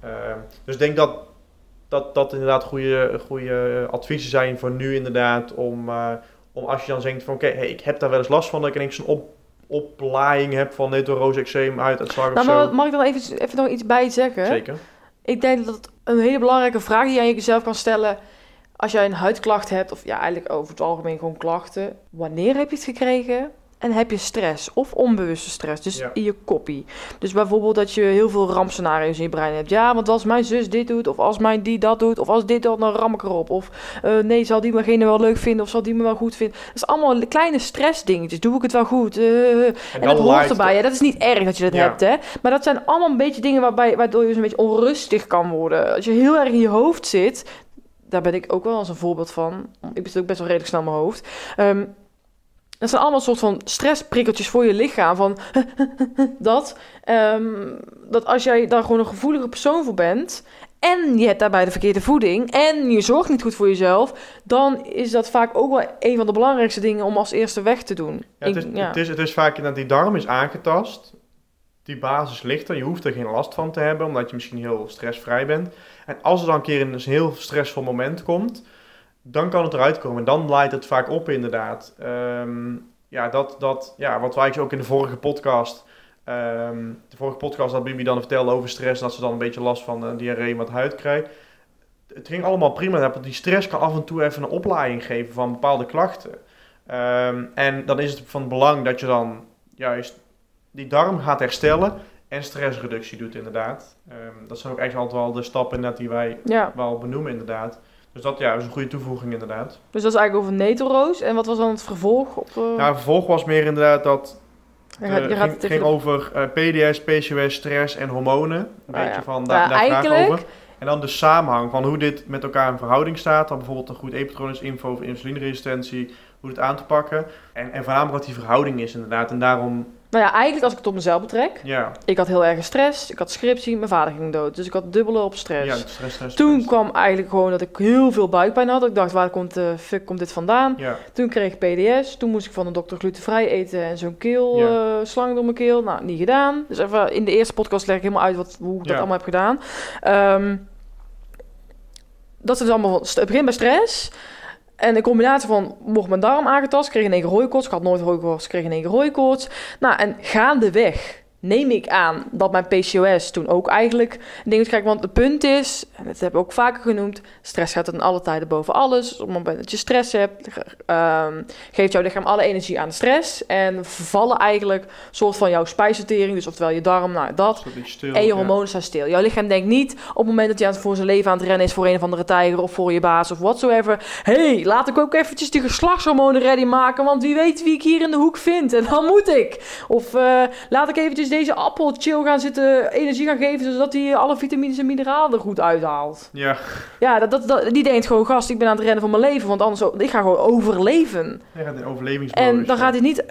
Speaker 1: Ehm, dus ik denk dat dat, dat inderdaad goede, goede adviezen zijn voor nu inderdaad. Om, eh, om als je dan denkt van oké, hey, ik heb daar wel eens last van dat ik ineens een op, oplaaiing heb van dit roze eczeem uit het slag
Speaker 2: Nou,
Speaker 1: of
Speaker 2: maar
Speaker 1: zo.
Speaker 2: mag ik dan even, even nog iets bij zeggen?
Speaker 1: Zeker.
Speaker 2: Ik denk dat het een hele belangrijke vraag die je aan jezelf kan stellen als jij een huidklacht hebt, of ja, eigenlijk over het algemeen gewoon klachten. Wanneer heb je het gekregen? En heb je stress of onbewuste stress, dus
Speaker 1: Ja.
Speaker 2: in je koppie. Dus bijvoorbeeld dat je heel veel rampscenario's in je brein hebt. Ja, want als mijn zus dit doet, of als mijn die dat doet, of als dit dan, dan ram ik erop. Of eh, nee, zal die megene wel leuk vinden, of zal die me wel goed vinden. Dat is allemaal kleine stressdingetjes. Doe ik het wel goed? Eh, en
Speaker 1: dan
Speaker 2: dat hoort erbij. hè. Dat is niet erg dat je dat
Speaker 1: Ja.
Speaker 2: hebt, hè. Maar dat zijn allemaal een beetje dingen waarbij, waardoor je dus een beetje onrustig kan worden. Als je heel erg in je hoofd zit, daar ben ik ook wel als een voorbeeld van. Ik ben ook best wel redelijk snel in mijn hoofd. Ehm, dat zijn allemaal soort van stressprikkeltjes voor je lichaam. Van dat. ehm, dat als jij daar gewoon een gevoelige persoon voor bent. En je hebt daarbij de verkeerde voeding. En je zorgt niet goed voor jezelf. Dan is dat vaak ook wel een van de belangrijkste dingen om als eerste weg te doen.
Speaker 1: Ja, het, is,
Speaker 2: Ik- ja.
Speaker 1: het, is, het is vaak dat die darm is aangetast. Die basis ligt er. Je hoeft er geen last van te hebben, omdat je misschien heel stressvrij bent. En als er dan een keer een heel stressvol moment komt, dan kan het eruit komen. En dan leidt het vaak op, inderdaad. Ehm, ja, dat, dat, ja, wat wij ook in de vorige podcast. ehm, de vorige podcast dat Bibi dan vertelde over stress. Dat ze dan een beetje last van eh, diarree en wat huid krijgt. Het ging allemaal prima. Die stress kan af en toe even een oplaaiing geven van bepaalde klachten. Ehm, en dan is het van belang dat je dan juist die darm gaat herstellen en stressreductie doet inderdaad. Dat zijn ook echt altijd wel de stappen die wij
Speaker 2: ja,
Speaker 1: wel benoemen inderdaad. Dus dat ja, is een goede toevoeging inderdaad.
Speaker 2: dus dat is eigenlijk over netelroos. En wat was dan het vervolg? Op, eh,
Speaker 1: Nou, vervolg was meer inderdaad dat
Speaker 2: je gaat- je gaat
Speaker 1: ging,
Speaker 2: het
Speaker 1: ging over eh, PDS, PCOS, stress en hormonen. Een
Speaker 2: Ah,
Speaker 1: beetje
Speaker 2: ja.
Speaker 1: van
Speaker 2: Ja,
Speaker 1: daar, daar vragen
Speaker 2: eigenlijk-
Speaker 1: over. En dan de samenhang van hoe dit met elkaar in verhouding staat. Dan bijvoorbeeld een goed epitronisch info over insulineresistentie, hoe het aan te pakken. En, en voornamelijk wat die verhouding is inderdaad. En daarom,
Speaker 2: Nou ja, eigenlijk als ik het op mezelf betrek.
Speaker 1: ja,
Speaker 2: Ik had heel erg stress. Ik had scriptie. Mijn vader ging dood. Dus ik had dubbele op stress.
Speaker 1: ja stress, stress,
Speaker 2: Toen kwam eigenlijk gewoon dat ik heel veel buikpijn had. Ik dacht, waar komt, de fuck komt dit vandaan?
Speaker 1: Ja,
Speaker 2: Toen kreeg ik PDS. Toen moest ik van de dokter glutenvrij eten en zo'n keel,
Speaker 1: Ja.
Speaker 2: eh, slang door mijn keel. Nou, niet gedaan. Dus even in de eerste podcast leg ik helemaal uit wat, hoe ik dat allemaal heb gedaan. Ehm, dat is dus allemaal... van- Het begint bij stress. En in combinatie van, mocht mijn darm aangetast, kreeg in één keer hooikoorts. Ik had nooit hooikoorts, kreeg in één keer hooikoorts. Nou, en gaandeweg neem ik aan dat mijn PCOS toen ook eigenlijk dingen krijgt. Want het punt is, en dat heb ik ook vaker genoemd, stress gaat in alle tijden boven alles. Op het moment dat je stress hebt, ehm, geeft jouw lichaam alle energie aan de stress. En vervallen eigenlijk soort van jouw spijsvertering, dus oftewel je darm, nou dat.
Speaker 1: een stil.
Speaker 2: En je
Speaker 1: ja.
Speaker 2: hormonen staan stil. Jouw lichaam denkt niet op het moment dat je aan het voor zijn leven aan het rennen is voor een of andere tijger of voor je baas of whatsoever. hey, laat ik ook eventjes die geslachtshormonen ready maken, want wie weet wie ik hier in de hoek vind en dan moet ik. Of eh, laat ik eventjes deze appel chill gaan zitten, energie gaan geven, zodat hij alle vitamines en mineralen er goed uithaalt.
Speaker 1: Ja,
Speaker 2: Ja, dat, dat, dat- die denkt gewoon, gast, ik ben aan het rennen voor mijn leven, want anders, ik ga gewoon overleven.
Speaker 1: hij gaat in overlevingsmodus.
Speaker 2: En dan
Speaker 1: ja.
Speaker 2: gaat hij niet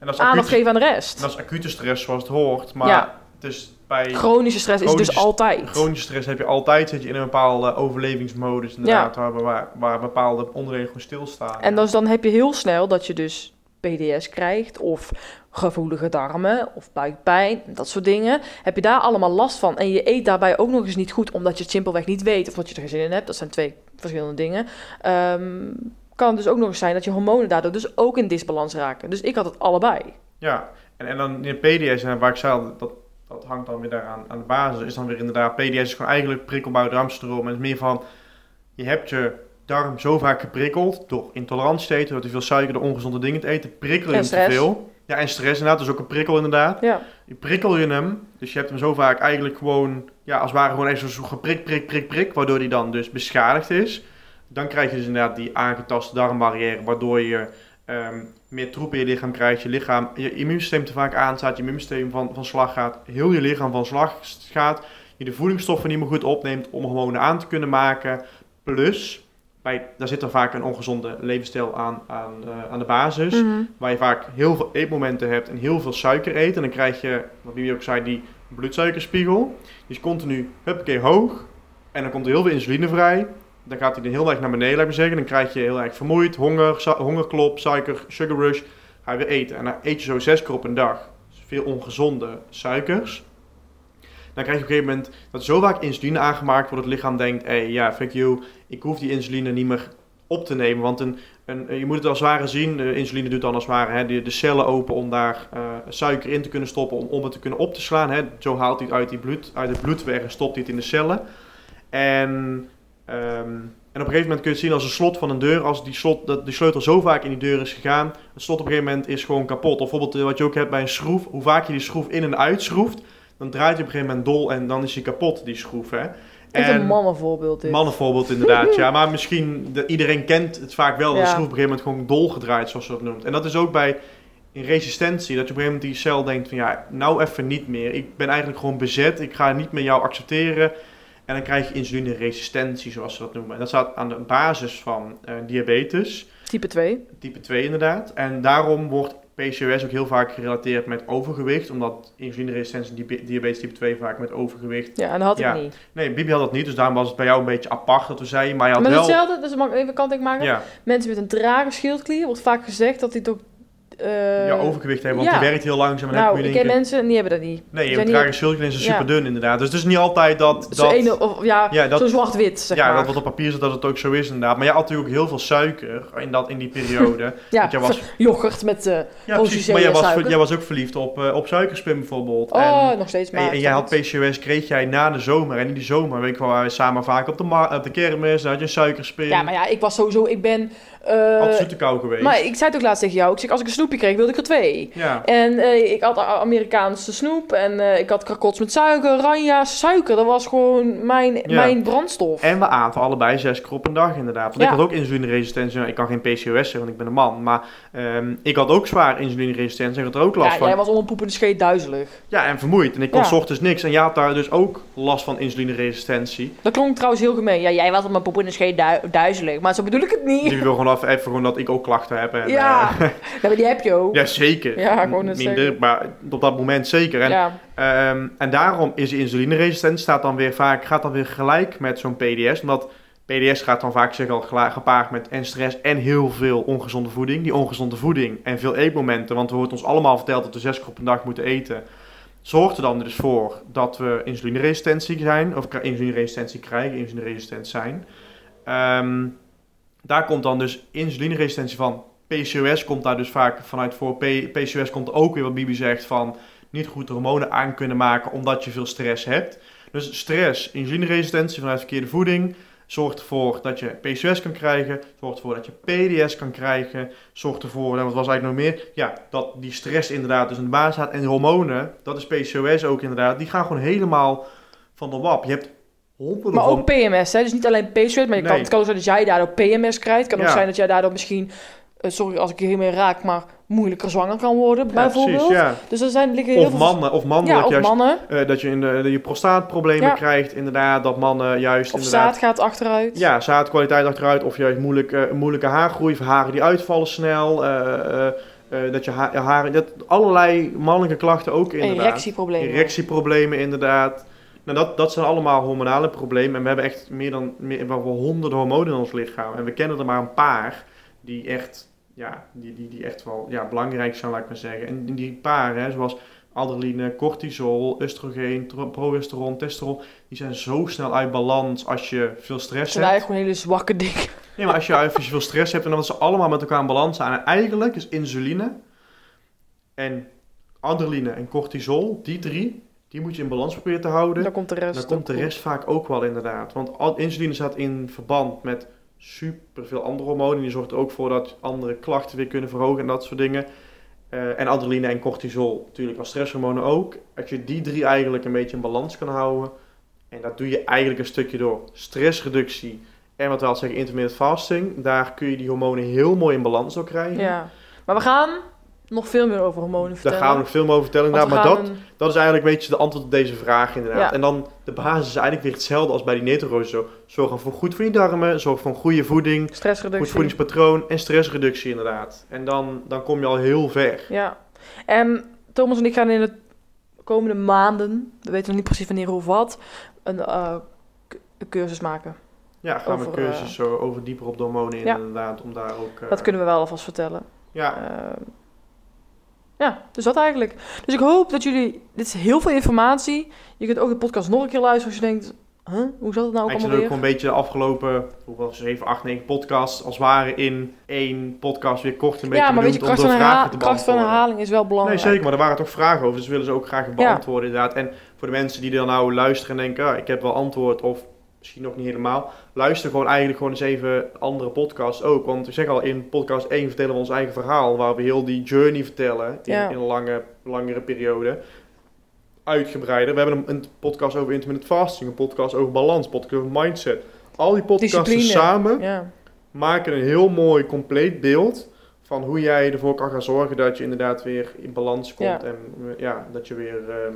Speaker 1: is
Speaker 2: aandacht
Speaker 1: acute,
Speaker 2: geven aan de rest.
Speaker 1: dat is acute stress zoals het hoort. Maar
Speaker 2: Ja.
Speaker 1: het is bij
Speaker 2: Chronische stress is dus altijd.
Speaker 1: chronische stress heb je altijd zit je in een bepaalde overlevingsmodus inderdaad. Waar, waar, waar bepaalde onderdelen gewoon stilstaan.
Speaker 2: En dus dan heb je heel snel dat je dus PDS krijgt of gevoelige darmen of buikpijn, dat soort dingen. Heb je daar allemaal last van en je eet daarbij ook nog eens niet goed omdat je het simpelweg niet weet of dat je er geen zin in hebt. Dat zijn twee verschillende dingen. Ehm, kan het dus ook nog eens zijn dat je hormonen daardoor dus ook in disbalans raken. Dus ik had het allebei.
Speaker 1: Ja, en, en dan in PDS, en waar ik zei, dat, dat hangt dan weer daaraan aan de basis, is dan weer inderdaad, PDS is gewoon eigenlijk prikkelbouw darmstroom. En het is meer van, je hebt je darm zo vaak geprikkeld door intolerantie te eten, door te veel suiker, door ongezonde dingen te eten, prikkel je hem te veel. Ja, en stress inderdaad, dus ook een prikkel inderdaad.
Speaker 2: Ja,
Speaker 1: Je prikkel je hem, dus je hebt hem zo vaak eigenlijk gewoon, ja, als het ware gewoon even zo geprik, prik, prik, prik, waardoor die dan dus beschadigd is. Dan krijg je dus inderdaad die aangetaste darmbarrière, waardoor je ehm, meer troep in je lichaam krijgt, je lichaam, je immuunsysteem te vaak aanstaat, je immuunsysteem van, van slag gaat, heel je lichaam van slag gaat, je de voedingsstoffen niet meer goed opneemt om hormonen aan te kunnen maken, plus, bij, daar zit er vaak een ongezonde levensstijl aan, aan, eh, aan de basis.
Speaker 2: Mhm.
Speaker 1: Waar je vaak heel veel eetmomenten hebt en heel veel suiker eet. En dan krijg je, wat Bibi ook zei, die bloedsuikerspiegel. Die is continu, hoog. En dan komt er heel veel insuline vrij. dan gaat hij dan heel erg naar beneden, laat ik zeggen. Dan krijg je heel erg vermoeid, honger, su- hongerklop, suiker, sugar rush. Ga je weer eten. En dan eet je zo zes keer op een dag. Dus veel ongezonde suikers. Dan krijg je op een gegeven moment dat zo vaak insuline aangemaakt wordt, dat het lichaam denkt, hé, hey, ja, fuck you, ik hoef die insuline niet meer op te nemen. Want een, een, je moet het als het ware zien, de insuline doet dan als het ware hè, de, de cellen open om daar eh, suiker in te kunnen stoppen, om, om het te kunnen op te slaan. Hè. Zo haalt hij het uit, die bloed, uit het bloed weg en stopt hij het in de cellen. En, ehm, en op een gegeven moment kun je het zien als een slot van een deur. Als die, slot, dat die sleutel zo vaak in die deur is gegaan, het slot op een gegeven moment is gewoon kapot. Of bijvoorbeeld eh, wat je ook hebt bij een schroef, hoe vaak je die schroef in en uitschroeft, dan draait hij op een gegeven moment dol en dan is hij kapot, die schroef. Hè. En-
Speaker 2: een mannenvoorbeeld dit.
Speaker 1: Mannenvoorbeeld inderdaad, ja. Maar misschien, de, iedereen kent het vaak wel, dat
Speaker 2: Ja.
Speaker 1: de schroef op een gegeven moment gewoon dolgedraaid, zoals ze dat noemt. En dat is ook bij in resistentie, dat je op een gegeven moment die cel denkt van ja, nou even niet meer. Ik ben eigenlijk gewoon bezet, ik ga niet meer jou accepteren. En dan krijg je insulineresistentie, zoals ze dat noemen. En dat staat aan de basis van eh, diabetes,
Speaker 2: Type 2.
Speaker 1: type 2 inderdaad. En daarom wordt PCOS ook heel vaak gerelateerd met overgewicht, omdat insulineresistentie en diabe- diabetes type 2 vaak met overgewicht.
Speaker 2: Ja, en dat had
Speaker 1: Ja.
Speaker 2: ik niet.
Speaker 1: Nee, Bibi had dat niet, dus daarom was het bij jou een beetje apart dat we zeiden, maar je had
Speaker 2: Maar
Speaker 1: wel...
Speaker 2: hetzelfde, dus mag ik even kant maken.
Speaker 1: Ja,
Speaker 2: Mensen met een trage schildklier wordt vaak gezegd dat die toch... eh,
Speaker 1: ja, overgewicht hebben, want
Speaker 2: ja.
Speaker 1: die werkt heel langzaam. En
Speaker 2: Nou,
Speaker 1: kun je
Speaker 2: ik ken mensen en die hebben dat niet.
Speaker 1: nee, je hebt
Speaker 2: niet-
Speaker 1: trage schildklier en ze super dun inderdaad. Dus het is niet altijd dat...
Speaker 2: Zo
Speaker 1: dat
Speaker 2: ene, of, ja,
Speaker 1: ja, dat,
Speaker 2: zo zwart-wit, zeg
Speaker 1: ja,
Speaker 2: maar.
Speaker 1: dat wat op papier zit, dat het ook zo is inderdaad. Maar je had natuurlijk ook heel veel suiker in, dat, in die periode.
Speaker 2: ja,
Speaker 1: want jij was-
Speaker 2: yoghurt met... eh
Speaker 1: ja, precies. Maar jij was, jij was ook verliefd op, eh, op suikerspin bijvoorbeeld.
Speaker 2: oh,
Speaker 1: en,
Speaker 2: nog steeds maar.
Speaker 1: en, en jij had PCOS, kreeg jij na de zomer. En in die zomer, weet ik wel, waren we samen vaak op de, op de kermis. Dan had je een suikerspin.
Speaker 2: Ja, maar ja, ik was sowieso... Ik ben... eh,
Speaker 1: Altijd zoete kou geweest.
Speaker 2: maar ik zei het ook laatst tegen jou. Ik zeg, als ik een snoepje kreeg, wilde ik er twee.
Speaker 1: Ja.
Speaker 2: En eh, ik had Amerikaanse snoep en eh, ik had krakots met suiker, ranja, suiker. Dat was gewoon mijn,
Speaker 1: Ja.
Speaker 2: mijn brandstof.
Speaker 1: En we aten allebei zes keer op een dag inderdaad. Want
Speaker 2: Ja.
Speaker 1: ik had ook insulineresistentie. Nou, Ik kan geen PCOS zeggen, want ik ben een man. Maar ehm, ik had ook zwaar insulineresistentie. Ik had er ook last
Speaker 2: Ja,
Speaker 1: van.
Speaker 2: jij was onder poepende scheet duizelig.
Speaker 1: Ja, en vermoeid. En ik kon s ochtends niks. En jij had daar dus ook last van insulineresistentie.
Speaker 2: Dat klonk trouwens heel gemeen. Ja, jij was onder poepende scheet du- duizelig. Maar zo bedoel ik het niet.
Speaker 1: Die wil gewoon even, even gewoon dat ik ook klachten heb. En,
Speaker 2: Ja.
Speaker 1: eh,
Speaker 2: Ja, maar die heb je ook.
Speaker 1: ja, zeker.
Speaker 2: Ja, net
Speaker 1: Minder, maar op dat moment zeker. En,
Speaker 2: Ja.
Speaker 1: ehm, en daarom is die insulineresistentie staat dan weer vaak, gaat dan weer gelijk met zo'n PDS. Omdat PDS gaat dan vaak zeg al gepaard met en stress en heel veel ongezonde voeding. Die ongezonde voeding en veel eetmomenten, want er wordt ons allemaal verteld dat we zes keer op een dag moeten eten. Zorgt er dan dus voor dat we insulineresistentie zijn, of insulineresistentie krijgen, insulineresistent zijn. Ehm, daar komt dan dus insulineresistentie van. PCOS komt daar dus vaak vanuit voor. PCOS komt ook weer, wat Bibi zegt, van niet goed hormonen aan kunnen maken omdat je veel stress hebt. Dus stress, insulineresistentie vanuit verkeerde voeding, zorgt ervoor dat je PCOS kan krijgen, zorgt ervoor dat je PDS kan krijgen, zorgt ervoor, en wat was eigenlijk nog meer? Ja, dat die stress inderdaad dus in de baas staat. En hormonen, dat is PCOS ook inderdaad, die gaan gewoon helemaal van de wap. Je hebt honderden
Speaker 2: Maar
Speaker 1: van...
Speaker 2: ook PMS, hè? dus niet alleen PCOS, maar je kan, het kan ook zijn dat jij daardoor PMS krijgt. Het kan ook zijn dat jij daardoor misschien, eh, sorry als ik hiermee raak, maar moeilijker zwanger kan worden,
Speaker 1: Ja,
Speaker 2: bijvoorbeeld.
Speaker 1: precies, ja.
Speaker 2: Dus er zijn, liggen heel
Speaker 1: Of
Speaker 2: veel...
Speaker 1: mannen, of mannelijk
Speaker 2: ja, of
Speaker 1: juist.
Speaker 2: mannen.
Speaker 1: eh, dat je in de, je prostaatproblemen krijgt, inderdaad. Dat mannen juist
Speaker 2: Of
Speaker 1: inderdaad...
Speaker 2: zaad gaat achteruit.
Speaker 1: Ja, zaadkwaliteit achteruit. Of juist moeilijk, eh, moeilijke haargroei. Of haren die uitvallen snel. eh, dat je ha haren... Dat, allerlei mannelijke klachten ook inderdaad.
Speaker 2: Erectieproblemen.
Speaker 1: Erectieproblemen inderdaad. Nou, dat, dat zijn allemaal hormonale problemen. En we hebben echt meer dan meer, wel honderden hormonen in ons lichaam. En we kennen er maar een paar die echt, ja, die, die, die echt wel ja, belangrijk zijn, laat ik maar zeggen. En die paar, hè, zoals adrenaline, cortisol, oestrogeen, tro- progesteron, testosteron, die zijn zo snel uit balans als je veel
Speaker 2: Het
Speaker 1: stress
Speaker 2: zijn
Speaker 1: hebt.
Speaker 2: eigenlijk gewoon hele zwakke dingen.
Speaker 1: Nee, maar als je, als je veel stress hebt en dan ze allemaal met elkaar in balans zijn. En eigenlijk is insuline en adrenaline en cortisol, die drie, die moet je in balans proberen te houden.
Speaker 2: Dan komt de rest.
Speaker 1: Dan komt de
Speaker 2: ook
Speaker 1: rest vaak ook wel inderdaad. Want al- insuline staat in verband met superveel andere hormonen. Die zorgt er ook voor dat andere klachten weer kunnen verhogen en dat soort dingen. Eh, en adrenaline en cortisol natuurlijk als stresshormonen ook. Als je die drie eigenlijk een beetje in balans kan houden. En dat doe je eigenlijk een stukje door stressreductie. En wat we al zeggen, intermittent fasting. Daar kun je die hormonen heel mooi in balans door krijgen.
Speaker 2: Ja. Maar we gaan nog veel meer over hormonen
Speaker 1: Daar
Speaker 2: vertellen.
Speaker 1: gaan we nog veel meer over vertellen. Inderdaad. Maar dat,
Speaker 2: een-
Speaker 1: Dat is eigenlijk een beetje de antwoord op deze vraag inderdaad.
Speaker 2: Ja.
Speaker 1: En dan de basis is eigenlijk weer hetzelfde als bij die netroos. Zo. Zorg voor goed voor je darmen, zorg voor een goede voeding, goed voedingspatroon en stressreductie inderdaad. En dan, dan kom je al heel ver.
Speaker 2: Ja. En Thomas en ik gaan in de komende maanden, we weten nog niet precies wanneer of wat, een, eh, cursus maken.
Speaker 1: Ja, gaan
Speaker 2: Over,
Speaker 1: we cursus zo over dieper op de hormonen in,
Speaker 2: ja.
Speaker 1: inderdaad. Om daar ook... eh,
Speaker 2: Dat kunnen we wel alvast vertellen.
Speaker 1: Ja,
Speaker 2: ja, dus dat eigenlijk. Dus ik hoop dat jullie... Dit is heel veel informatie. Je kunt ook de podcast nog een keer luisteren als je denkt... Huh, hoe zat het nou ook
Speaker 1: ik
Speaker 2: allemaal
Speaker 1: ook
Speaker 2: weer?
Speaker 1: gewoon een beetje de afgelopen, hoeveel, 7, 8, 9 podcasts, als het ware in één podcast weer kort een beetje
Speaker 2: Ja, maar weet je, kracht van,
Speaker 1: de
Speaker 2: herha- kracht van herhaling is wel
Speaker 1: Nee,
Speaker 2: belangrijk.
Speaker 1: zeker, maar er waren toch vragen over, dus willen ze ook graag beantwoorden inderdaad. En voor de mensen die er nou luisteren en denken, ah, ik heb wel antwoord of misschien nog niet helemaal, luister gewoon eigenlijk gewoon eens even andere podcasts ook. Want ik zeg al, in podcast 1 vertellen we ons eigen verhaal, waar we heel die journey vertellen in,
Speaker 2: Ja.
Speaker 1: in een lange, langere periode. Uitgebreider. We hebben een, een podcast over intermittent fasting, een podcast over balans, een podcast over mindset. Al die podcasts
Speaker 2: Discipline.
Speaker 1: samen
Speaker 2: Ja.
Speaker 1: maken een heel mooi compleet beeld van hoe jij ervoor kan gaan zorgen dat je inderdaad weer in balans komt
Speaker 2: Ja.
Speaker 1: en ja, dat je weer ehm,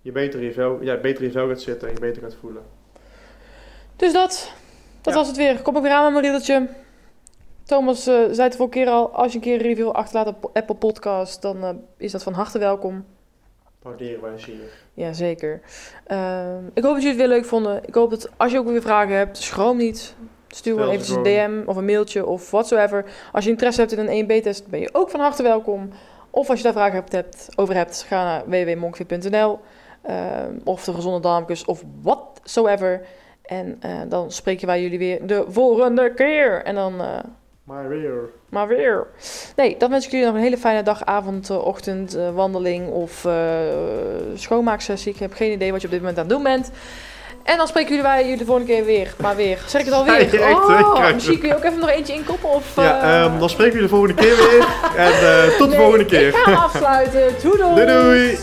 Speaker 1: je beter in je vel, ja, beter in je vel gaat zitten en je beter gaat voelen.
Speaker 2: Dus dat. Dat
Speaker 1: Ja.
Speaker 2: was het weer. Kom ik weer aan met mijn riddeltje. Thomas eh, zei het vorige keer al. Als je een keer een review achterlaat op Apple Podcast, dan eh, is dat van harte welkom.
Speaker 1: Waarderen wij zeer.
Speaker 2: Jazeker. Ehm ik hoop dat jullie het weer leuk vonden. Ik hoop dat als je ook weer vragen hebt, schroom niet. Stuur
Speaker 1: ze
Speaker 2: even een DM of een mailtje of whatsoever. Als je interesse hebt in een 1B-test, ben je ook van harte welkom. Of als je daar vragen hebt, hebt, over hebt, ga naar www.monkfit.nl ehm, of de gezonde darmkus of whatsoever. En eh, dan spreken wij jullie weer de volgende keer. En dan eh,
Speaker 1: Maar weer.
Speaker 2: maar weer. Nee, dan wens ik jullie nog een hele fijne dag, avond, eh, ochtend, wandeling of schoonmaaksessie. Ik heb geen idee wat je op dit moment aan het doen bent. En dan spreken jullie wij jullie de volgende keer weer. Maar weer. Zeg ik het alweer?
Speaker 1: Ja, echt,
Speaker 2: oh, misschien kun je ook even nog eentje inkoppen. Of,
Speaker 1: Ja,
Speaker 2: eh,
Speaker 1: ehm, dan spreken we je de volgende keer weer. en tot de
Speaker 2: nee,
Speaker 1: volgende keer.
Speaker 2: Ik ga afsluiten. Doei doei.
Speaker 1: Doei doei!